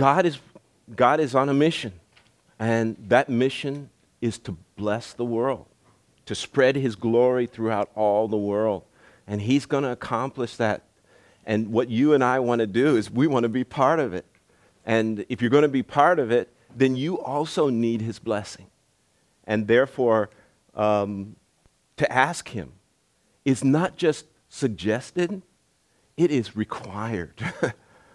God is, God is on a mission, and that mission is to bless the world, to spread his glory throughout all the world. And he's going to accomplish that. And what you and I want to do is we want to be part of it. And if you're going to be part of it, then you also need his blessing. And therefore, um, to ask him is not just suggested, it is required.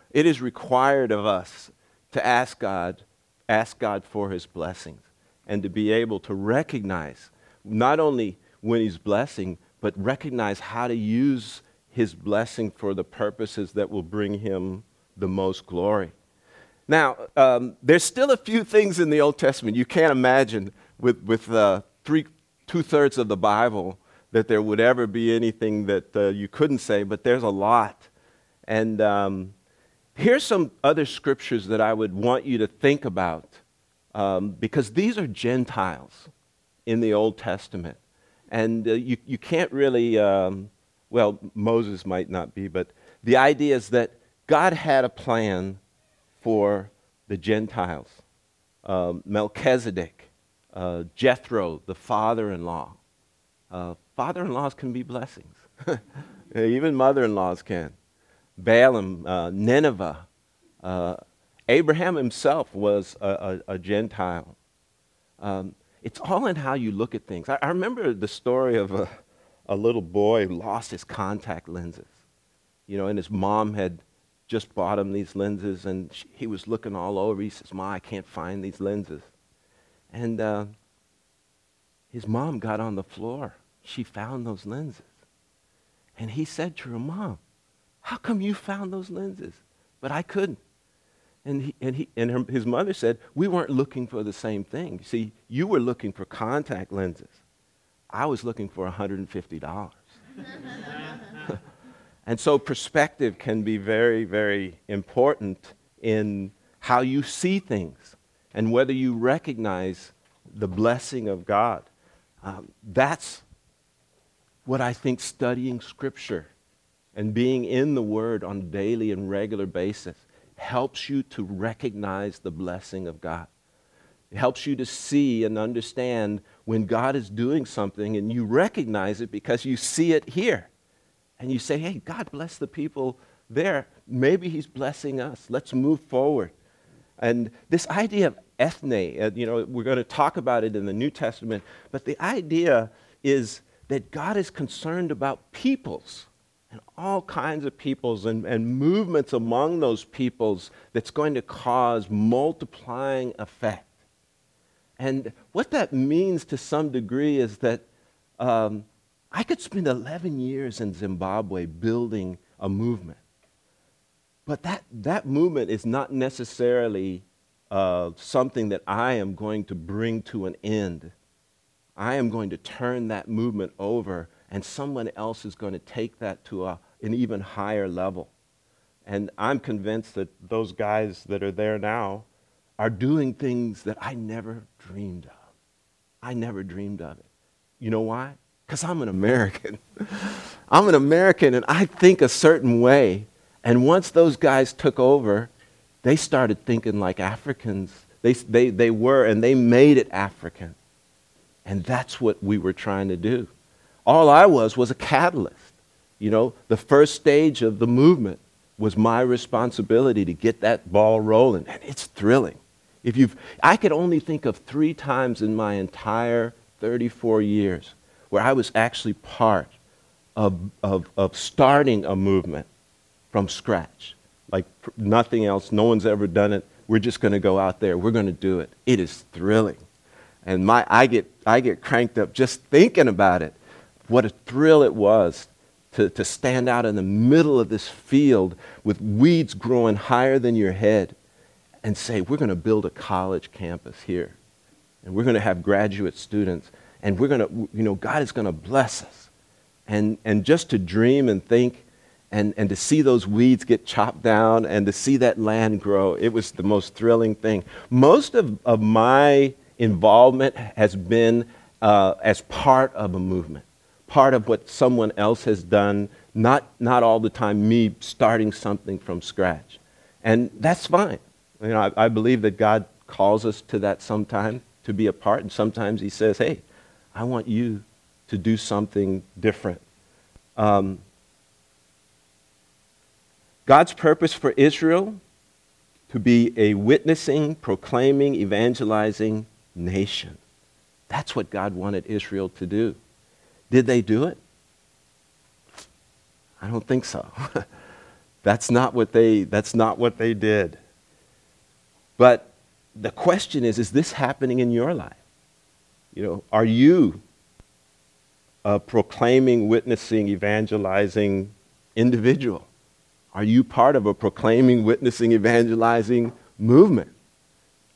it is required of us to ask God, ask God for his blessings and to be able to recognize not only when he's blessing, but recognize how to use his blessing for the purposes that will bring him the most glory. Now, um, there's still a few things in the Old Testament you can't imagine with, with uh, three, two thirds of the Bible that there would ever be anything that uh, you couldn't say, but there's a lot. And um, here's some other scriptures that I would want you to think about um, because these are Gentiles in the Old Testament. And uh, you, you can't really, um, well, Moses might not be, but the idea is that God had a plan for the Gentiles. Um, Melchizedek, uh, Jethro, the father in law. Uh, father in laws can be blessings, even mother in laws can. Balaam, uh, Nineveh. Uh, Abraham himself was a, a, a Gentile. Um, it's all in how you look at things. I, I remember the story of a, a little boy who lost his contact lenses. You know, and his mom had just bought him these lenses, and she, he was looking all over. He says, Ma, I can't find these lenses. And uh, his mom got on the floor. She found those lenses. And he said to her, Mom, how come you found those lenses? But I couldn't. And, he, and, he, and her, his mother said, We weren't looking for the same thing. See, you were looking for contact lenses. I was looking for $150. And so perspective can be very, very important in how you see things and whether you recognize the blessing of God. Um, that's what I think studying Scripture and being in the Word on a daily and regular basis helps you to recognize the blessing of God. It helps you to see and understand when God is doing something and you recognize it because you see it here and you say, hey, God bless the people there. Maybe He's blessing us. Let's move forward. And this idea of ethne, uh, you know, we're going to talk about it in the New Testament, but the idea is that God is concerned about peoples and all kinds of peoples and, and movements among those peoples that's going to cause multiplying effect. And what that means to some degree is that um, I could spend 11 years in Zimbabwe building a movement. But that, that movement is not necessarily uh, something that I am going to bring to an end. I am going to turn that movement over, and someone else is going to take that to a, an even higher level. And I'm convinced that those guys that are there now are doing things that I never dreamed of. I never dreamed of it. You know why? Because I'm an American. I'm an American and I think a certain way. And once those guys took over, they started thinking like Africans. They, they, they were, and they made it African. And that's what we were trying to do. All I was was a catalyst. You know, the first stage of the movement was my responsibility to get that ball rolling. And it's thrilling. If you've, I could only think of three times in my entire 34 years where I was actually part of, of, of starting a movement from scratch. Like nothing else, no one's ever done it. We're just going to go out there. We're going to do it. It is thrilling. And my, I, get, I get cranked up just thinking about it. What a thrill it was to, to stand out in the middle of this field with weeds growing higher than your head and say, We're going to build a college campus here. And we're going to have graduate students and we're going to, you know, God is going to bless us. And, and just to dream and think and, and to see those weeds get chopped down and to see that land grow, it was the most thrilling thing. Most of, of my involvement has been uh, as part of a movement, part of what someone else has done, not, not all the time me starting something from scratch. And that's fine. You know, I, I believe that God calls us to that sometime to be a part, and sometimes He says, "Hey, I want you to do something different." Um, God's purpose for Israel to be a witnessing, proclaiming, evangelizing nation. That's what God wanted Israel to do. Did they do it? I don't think so. that's not what they that's not what they did. But the question is is this happening in your life? You know, are you a proclaiming, witnessing, evangelizing individual? Are you part of a proclaiming, witnessing, evangelizing movement?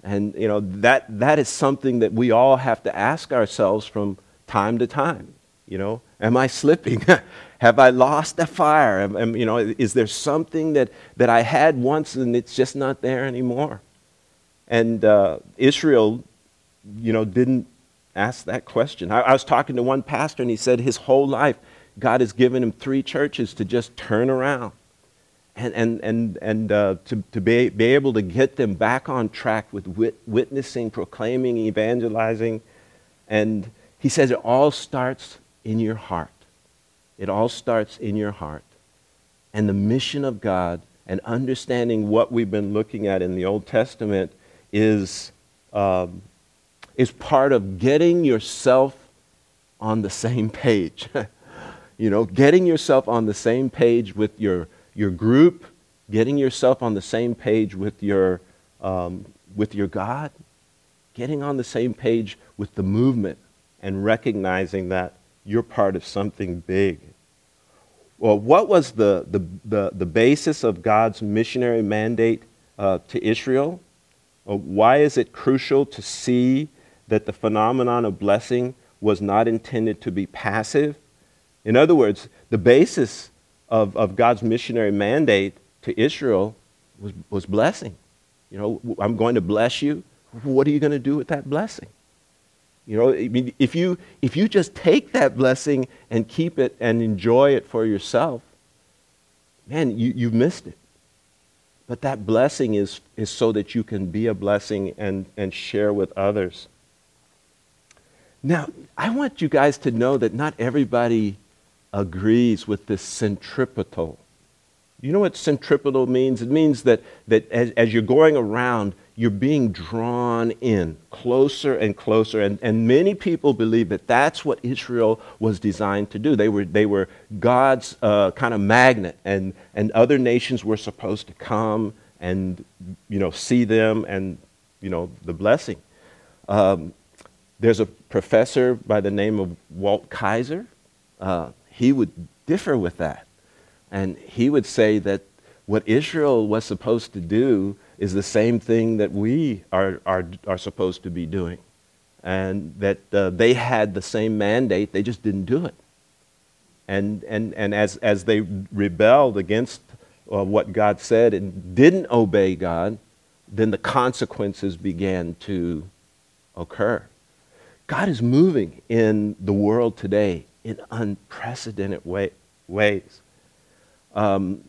And you know that that is something that we all have to ask ourselves from time to time. You know, am I slipping? Have I lost the fire? Am, am, you know, is there something that, that I had once and it's just not there anymore? And uh, Israel, you know, didn't ask that question. I, I was talking to one pastor and he said his whole life God has given him three churches to just turn around and, and, and, and uh, to, to be, be able to get them back on track with wit- witnessing, proclaiming, evangelizing. And he says it all starts in your heart. It all starts in your heart. And the mission of God and understanding what we've been looking at in the Old Testament is, um, is part of getting yourself on the same page. you know, getting yourself on the same page with your, your group, getting yourself on the same page with your, um, with your God, getting on the same page with the movement, and recognizing that you're part of something big. Well, what was the, the, the, the basis of God's missionary mandate uh, to Israel? Well, why is it crucial to see that the phenomenon of blessing was not intended to be passive? In other words, the basis of, of God's missionary mandate to Israel was, was blessing. You know, I'm going to bless you. What are you going to do with that blessing? You know, I mean, if you, if you just take that blessing and keep it and enjoy it for yourself, man, you, you've missed it. But that blessing is, is so that you can be a blessing and, and share with others. Now, I want you guys to know that not everybody agrees with this centripetal. You know what centripetal means? It means that, that as, as you're going around, you're being drawn in closer and closer. And, and many people believe that that's what Israel was designed to do. They were, they were God's uh, kind of magnet, and, and other nations were supposed to come and you know, see them and you know, the blessing. Um, there's a professor by the name of Walt Kaiser. Uh, he would differ with that. And he would say that what Israel was supposed to do is the same thing that we are, are, are supposed to be doing. And that uh, they had the same mandate, they just didn't do it. And, and, and as, as they rebelled against uh, what God said and didn't obey God, then the consequences began to occur. God is moving in the world today in unprecedented way, ways. Um,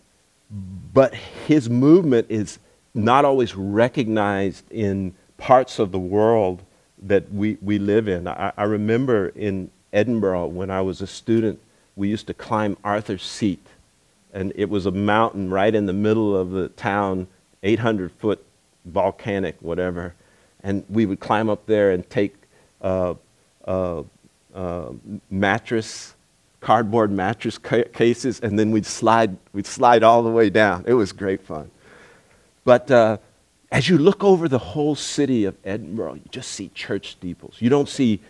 but his movement is not always recognized in parts of the world that we, we live in. I, I remember in Edinburgh when I was a student, we used to climb Arthur's Seat. And it was a mountain right in the middle of the town, 800 foot volcanic, whatever. And we would climb up there and take uh, uh, uh, mattress, cardboard mattress ca- cases, and then we'd slide, we'd slide all the way down. It was great fun. But uh, as you look over the whole city of Edinburgh, you just see church steeples. You don't see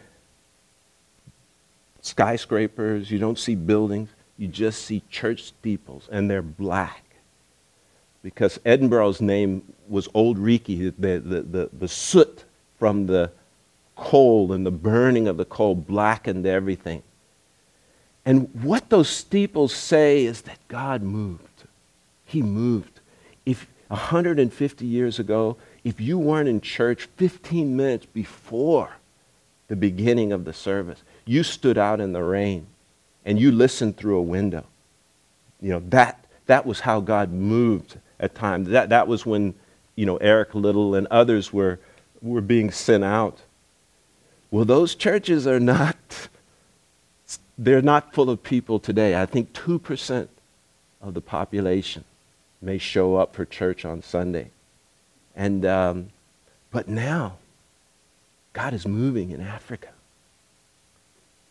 skyscrapers, you don't see buildings, you just see church steeples, and they're black. Because Edinburgh's name was Auld Reekie, the, the, the, the soot from the coal and the burning of the coal blackened everything. And what those steeples say is that God moved. He moved. If 150 years ago, if you weren't in church 15 minutes before the beginning of the service, you stood out in the rain and you listened through a window. You know, that, that was how God moved at times. That, that was when you know, Eric Liddell and others were, were being sent out. Well, those churches are not, they're not full of people today. I think 2% of the population may show up for church on Sunday. And, um, but now, God is moving in Africa.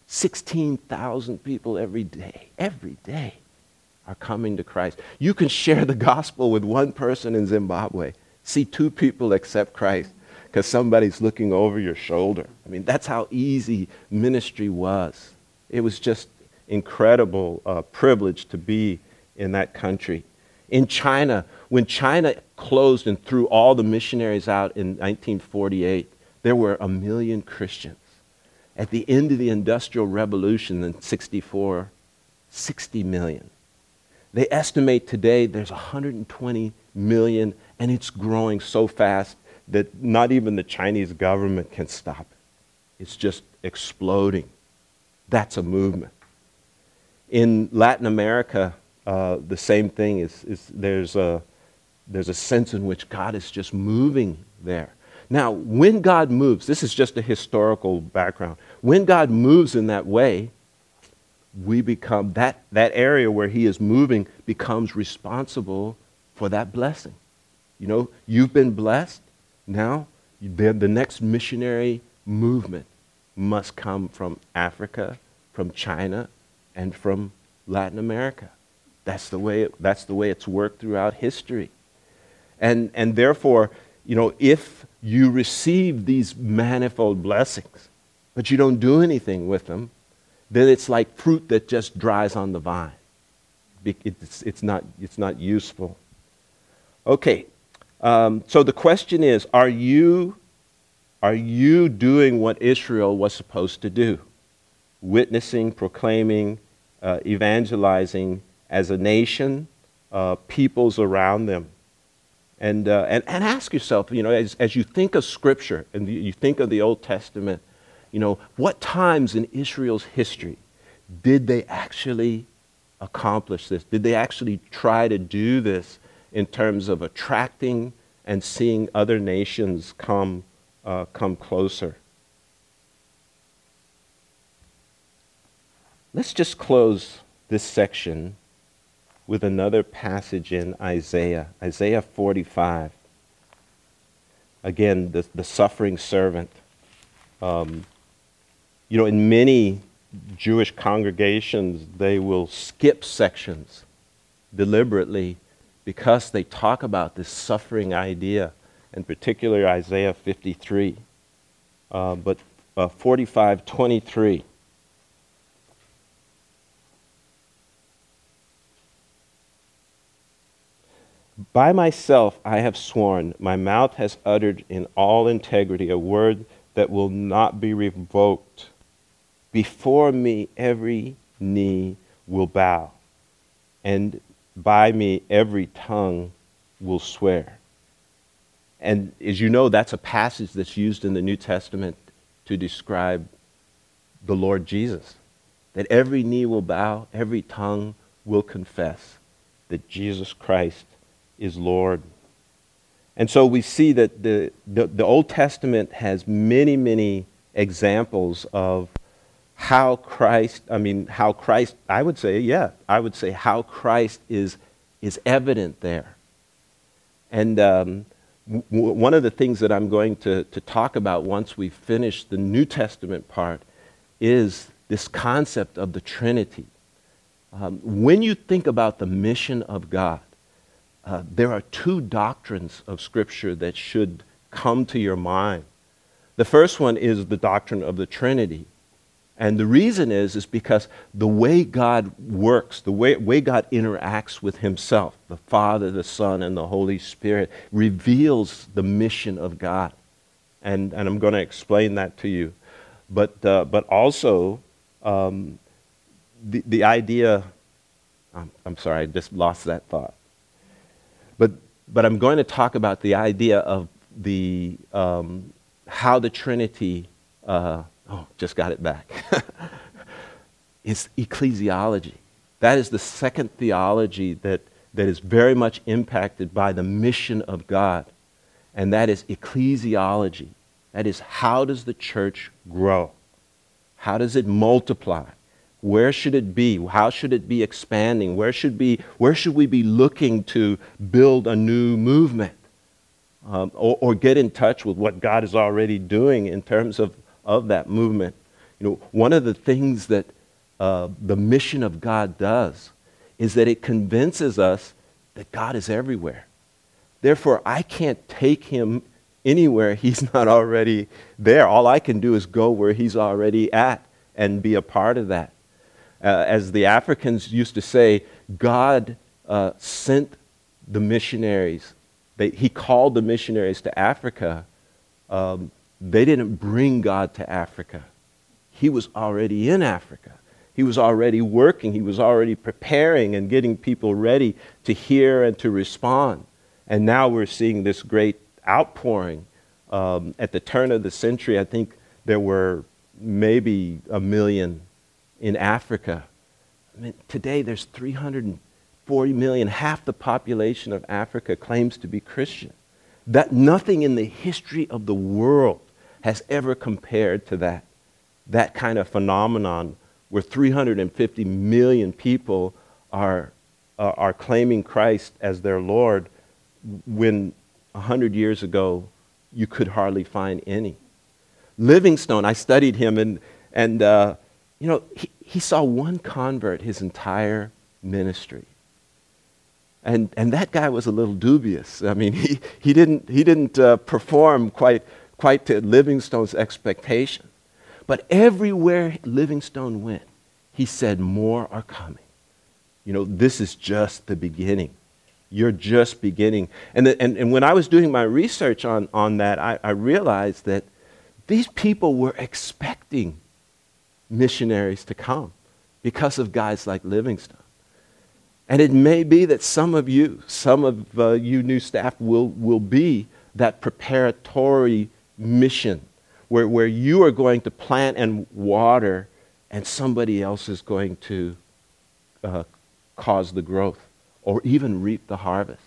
16,000 people every day, every day are coming to Christ. You can share the gospel with one person in Zimbabwe, see two people accept Christ because somebody's looking over your shoulder. I mean, that's how easy ministry was. It was just incredible uh, privilege to be in that country. In China, when China closed and threw all the missionaries out in 1948, there were a million Christians. At the end of the Industrial Revolution in 64, 60 million. They estimate today there's 120 million, and it's growing so fast that not even the Chinese government can stop it. It's just exploding. That's a movement. In Latin America, uh, the same thing is, is there's, a, there's a sense in which God is just moving there. Now, when God moves, this is just a historical background. When God moves in that way, we become, that, that area where He is moving becomes responsible for that blessing. You know, you've been blessed. Now, the, the next missionary movement must come from Africa, from China, and from Latin America. That's the way, it, that's the way it's worked throughout history. And, and therefore, you know, if you receive these manifold blessings, but you don't do anything with them, then it's like fruit that just dries on the vine. It's, it's, not, it's not useful. Okay, um, so the question is are you, are you doing what Israel was supposed to do? Witnessing, proclaiming, uh, evangelizing as a nation, uh, peoples around them. And, uh, and, and ask yourself, you know, as, as you think of Scripture and you think of the Old Testament, you know, what times in Israel's history did they actually accomplish this? Did they actually try to do this in terms of attracting and seeing other nations come, uh, come closer? Let's just close this section with another passage in Isaiah, Isaiah 45. Again, the, the suffering servant. Um, you know, in many Jewish congregations, they will skip sections deliberately because they talk about this suffering idea, in particular Isaiah 53. Uh, but uh, 45 23. By myself I have sworn, my mouth has uttered in all integrity a word that will not be revoked. Before me every knee will bow, and by me every tongue will swear. And as you know, that's a passage that's used in the New Testament to describe the Lord Jesus. That every knee will bow, every tongue will confess that Jesus Christ is Lord. And so we see that the, the, the Old Testament has many, many examples of how Christ, I mean, how Christ, I would say, yeah, I would say how Christ is, is evident there. And um, w- one of the things that I'm going to, to talk about once we finish the New Testament part is this concept of the Trinity. Um, when you think about the mission of God, uh, there are two doctrines of Scripture that should come to your mind. The first one is the doctrine of the Trinity. And the reason is, is because the way God works, the way, way God interacts with Himself, the Father, the Son, and the Holy Spirit, reveals the mission of God. And, and I'm going to explain that to you. But, uh, but also, um, the, the idea, I'm, I'm sorry, I just lost that thought. But, I'm going to talk about the idea of the, um, how the Trinity. Uh, Oh, just got it back. it's ecclesiology. That is the second theology that, that is very much impacted by the mission of God. and that is ecclesiology. That is, how does the church grow? How does it multiply? Where should it be? How should it be expanding? Where should, be, where should we be looking to build a new movement? Um, or, or get in touch with what God is already doing in terms of, of that movement. You know, one of the things that uh, the mission of God does is that it convinces us that God is everywhere. Therefore, I can't take him anywhere he's not already there. All I can do is go where he's already at and be a part of that. Uh, as the Africans used to say, God uh, sent the missionaries. They, he called the missionaries to Africa. Um, they didn't bring God to Africa. He was already in Africa. He was already working. He was already preparing and getting people ready to hear and to respond. And now we're seeing this great outpouring. Um, at the turn of the century, I think there were maybe a million in Africa. I mean, today there's 340 million. Half the population of Africa claims to be Christian. That nothing in the history of the world has ever compared to that. That kind of phenomenon where 350 million people are, uh, are claiming Christ as their Lord when 100 years ago you could hardly find any. Livingstone, I studied him, and, and uh, you know, he, he saw one convert his entire ministry. And, and that guy was a little dubious. I mean, he, he didn't, he didn't uh, perform quite, quite to Livingstone's expectation. But everywhere Livingstone went, he said, More are coming. You know, this is just the beginning. You're just beginning. And, the, and, and when I was doing my research on, on that, I, I realized that these people were expecting missionaries to come because of guys like Livingstone. And it may be that some of you, some of uh, you new staff will, will be that preparatory mission where, where you are going to plant and water and somebody else is going to uh, cause the growth or even reap the harvest.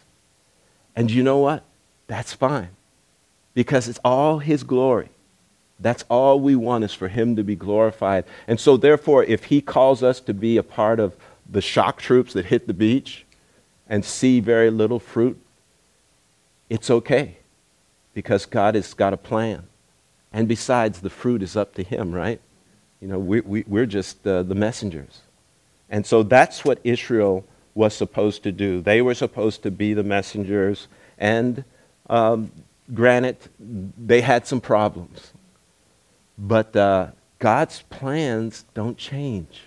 And you know what? That's fine because it's all His glory. That's all we want is for Him to be glorified. And so, therefore, if He calls us to be a part of the shock troops that hit the beach and see very little fruit, it's okay because God has got a plan. And besides, the fruit is up to Him, right? You know, we, we, we're just uh, the messengers. And so that's what Israel was supposed to do. They were supposed to be the messengers. And um, granted, they had some problems. But uh, God's plans don't change.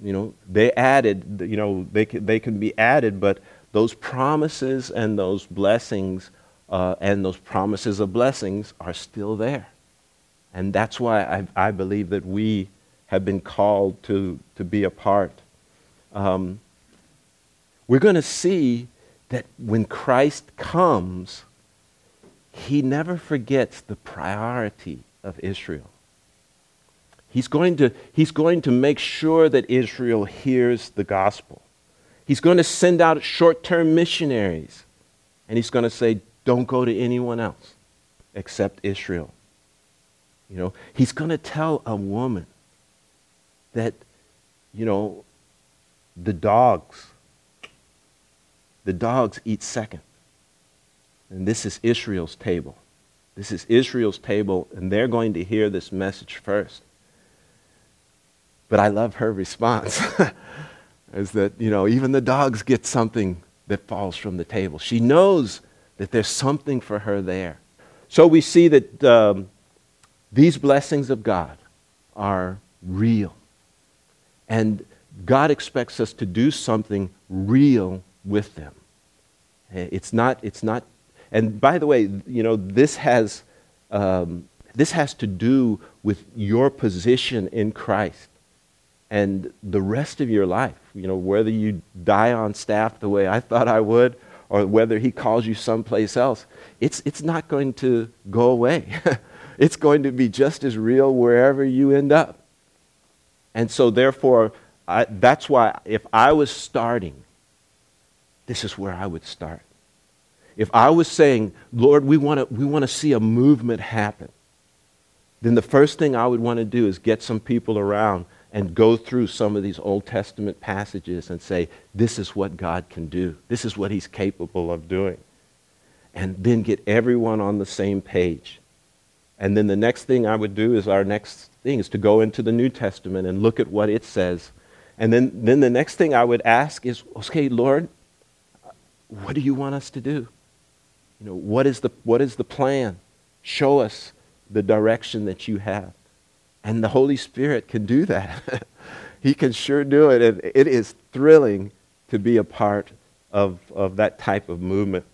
You know, they added, you know, they can, they can be added, but those promises and those blessings uh, and those promises of blessings are still there. And that's why I, I believe that we have been called to, to be a part. Um, we're going to see that when Christ comes, he never forgets the priority of Israel. He's going, to, he's going to make sure that Israel hears the gospel. He's going to send out short term missionaries. And he's going to say, don't go to anyone else except Israel. You know, he's going to tell a woman that, you know, the dogs, the dogs eat second. And this is Israel's table. This is Israel's table, and they're going to hear this message first. But I love her response is that, you know, even the dogs get something that falls from the table. She knows that there's something for her there. So we see that um, these blessings of God are real. And God expects us to do something real with them. Eh, it's not, it's not, and by the way, you know, this has, um, this has to do with your position in Christ and the rest of your life. You know, whether you die on staff the way I thought I would, or whether He calls you someplace else, it's, it's not going to go away. it's going to be just as real wherever you end up. And so, therefore, I, that's why if I was starting, this is where I would start. If I was saying, Lord, we want to we want to see a movement happen, then the first thing I would want to do is get some people around and go through some of these Old Testament passages and say, this is what God can do. This is what he's capable of doing. And then get everyone on the same page. And then the next thing I would do is our next thing is to go into the New Testament and look at what it says. And then, then the next thing I would ask is, okay, Lord, what do you want us to do? You know, what is the, what is the plan? Show us the direction that you have. And the Holy Spirit can do that. he can sure do it. And it is thrilling to be a part of, of that type of movement.